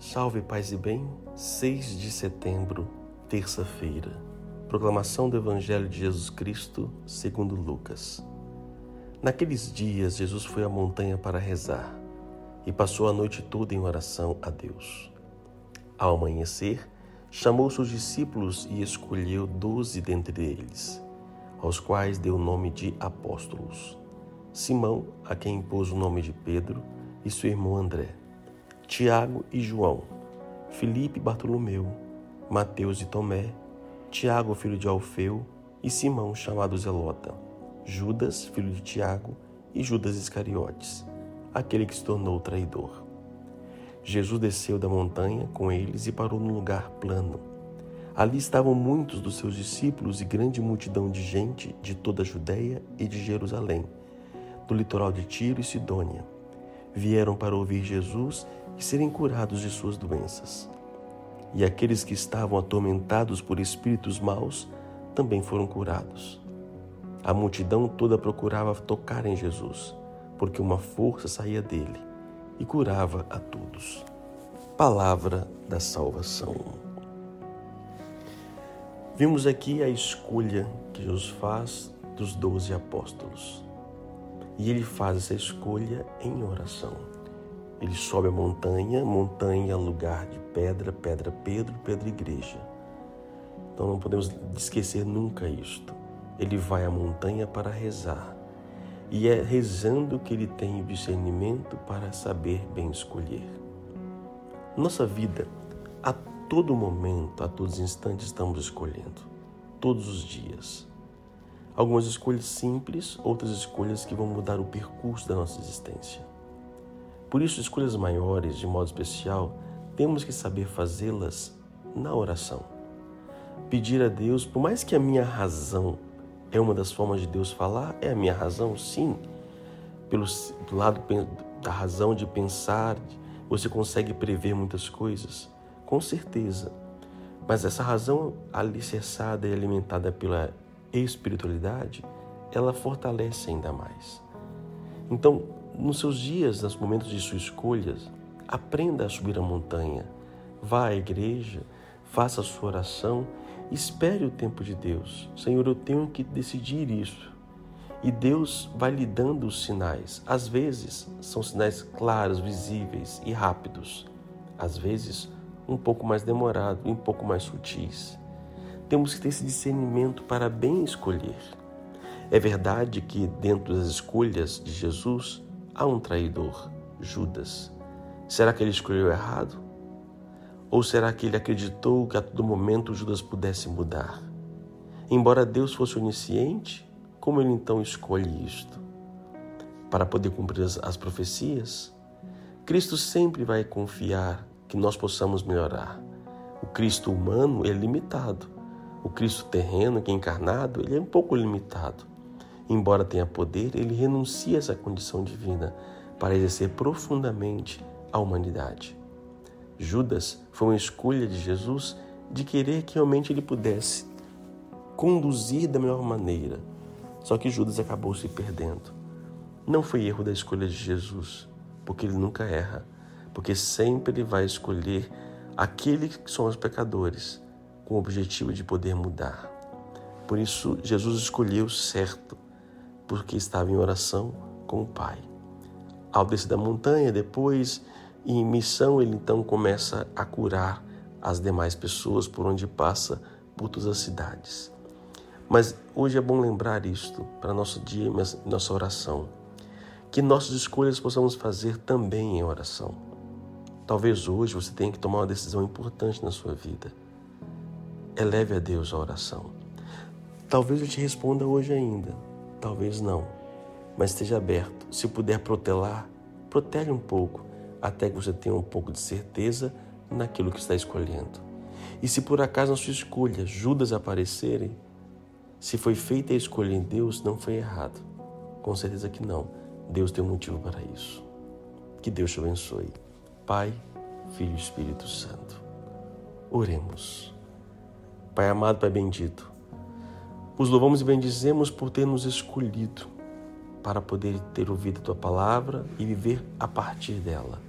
Salve, paz e bem, 6 de setembro, terça-feira. Proclamação do Evangelho de Jesus Cristo, segundo Lucas. Naqueles dias, Jesus foi à montanha para rezar e passou a noite toda em oração a Deus. Ao amanhecer, chamou seus discípulos e escolheu doze dentre eles, aos quais deu o nome de apóstolos. Simão, a quem impôs o nome de Pedro, e seu irmão André Tiago e João, Felipe e Bartolomeu, Mateus e Tomé, Tiago, filho de Alfeu, e Simão, chamado Zelota, Judas, filho de Tiago, e Judas Iscariotes, aquele que se tornou traidor. Jesus desceu da montanha com eles e parou num lugar plano. Ali estavam muitos dos seus discípulos e grande multidão de gente de toda a Judéia e de Jerusalém, do litoral de Tiro e Sidônia. Vieram para ouvir Jesus e serem curados de suas doenças. E aqueles que estavam atormentados por espíritos maus também foram curados. A multidão toda procurava tocar em Jesus, porque uma força saía dele e curava a todos. Palavra da salvação. Vimos aqui a escolha que Jesus faz dos doze apóstolos. E ele faz essa escolha em oração. Ele sobe a montanha, montanha lugar de pedra, pedra Pedro, pedra igreja. Então não podemos esquecer nunca isto. Ele vai à montanha para rezar. E é rezando que ele tem o discernimento para saber bem escolher. Nossa vida, a todo momento, a todos os instantes, estamos escolhendo. Todos os dias. Algumas escolhas simples, outras escolhas que vão mudar o percurso da nossa existência. Por isso, escolhas maiores, de modo especial, temos que saber fazê-las na oração. Pedir a Deus, por mais que a minha razão é uma das formas de Deus falar, é a minha razão, sim. Pelo lado da razão de pensar, você consegue prever muitas coisas, com certeza. Mas essa razão alicerçada e alimentada pela espiritualidade, ela fortalece ainda mais. Então, nos seus dias, nos momentos de suas escolhas, aprenda a subir a montanha, vá à igreja, faça a sua oração, espere o tempo de Deus. Senhor, eu tenho que decidir isso. E Deus vai lhe dando os sinais. Às vezes são sinais claros, visíveis e rápidos. Às vezes um pouco mais demorado, um pouco mais sutis. Temos que ter esse discernimento para bem escolher. É verdade que dentro das escolhas de Jesus há um traidor, Judas. Será que ele escolheu errado? Ou será que ele acreditou que a todo momento Judas pudesse mudar? Embora Deus fosse onisciente, como ele então escolhe isto? Para poder cumprir as, as profecias? Cristo sempre vai confiar que nós possamos melhorar. O Cristo humano é limitado. O Cristo terreno, que é encarnado, ele é um pouco limitado. Embora tenha poder, ele renuncia a essa condição divina para exercer profundamente a humanidade. Judas foi uma escolha de Jesus de querer que realmente ele pudesse conduzir da melhor maneira. Só que Judas acabou se perdendo. Não foi erro da escolha de Jesus, porque ele nunca erra, porque sempre ele vai escolher aqueles que são os pecadores, com o objetivo de poder mudar. Por isso, Jesus escolheu certo porque estava em oração com o Pai. Ao descer da montanha, depois, em missão, ele então começa a curar as demais pessoas por onde passa, por todas as cidades. Mas hoje é bom lembrar isto para nosso dia, nossa oração, que nossas escolhas possamos fazer também em oração. Talvez hoje você tenha que tomar uma decisão importante na sua vida. Eleve a Deus a oração. Talvez eu te responda hoje ainda, Talvez não, mas esteja aberto. Se puder protelar, protege um pouco, até que você tenha um pouco de certeza naquilo que está escolhendo. E se por acaso na sua escolha Judas aparecerem, se foi feita a escolha em Deus, não foi errado. Com certeza que não. Deus tem um motivo para isso. Que Deus te abençoe. Pai, Filho e Espírito Santo. Oremos. Pai amado, Pai bendito. Os louvamos e bendizemos por ter nos escolhido para poder ter ouvido a tua palavra e viver a partir dela.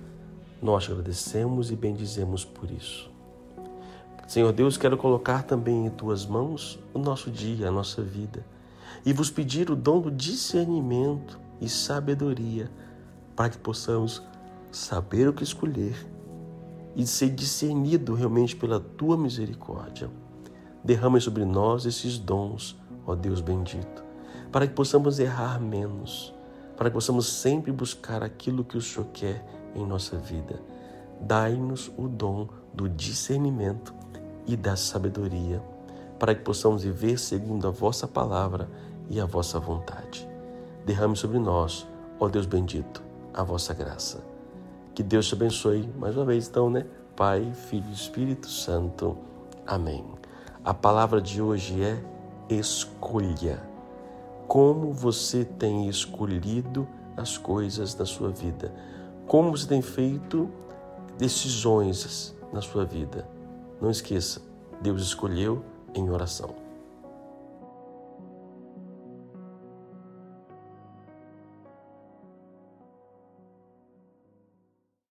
Nós agradecemos e bendizemos por isso. Senhor Deus, quero colocar também em tuas mãos o nosso dia, a nossa vida, e vos pedir o dom do discernimento e sabedoria para que possamos saber o que escolher e ser discernido realmente pela tua misericórdia. Derrama sobre nós esses dons, ó Deus bendito, para que possamos errar menos, para que possamos sempre buscar aquilo que o Senhor quer em nossa vida. Dai-nos o dom do discernimento e da sabedoria, para que possamos viver segundo a vossa palavra e a vossa vontade. Derrame sobre nós, ó Deus bendito, a vossa graça. Que Deus te abençoe mais uma vez, então, né? Pai, Filho e Espírito Santo. Amém. A palavra de hoje é escolha. Como você tem escolhido as coisas da sua vida? Como você tem feito decisões na sua vida? Não esqueça, Deus escolheu em oração.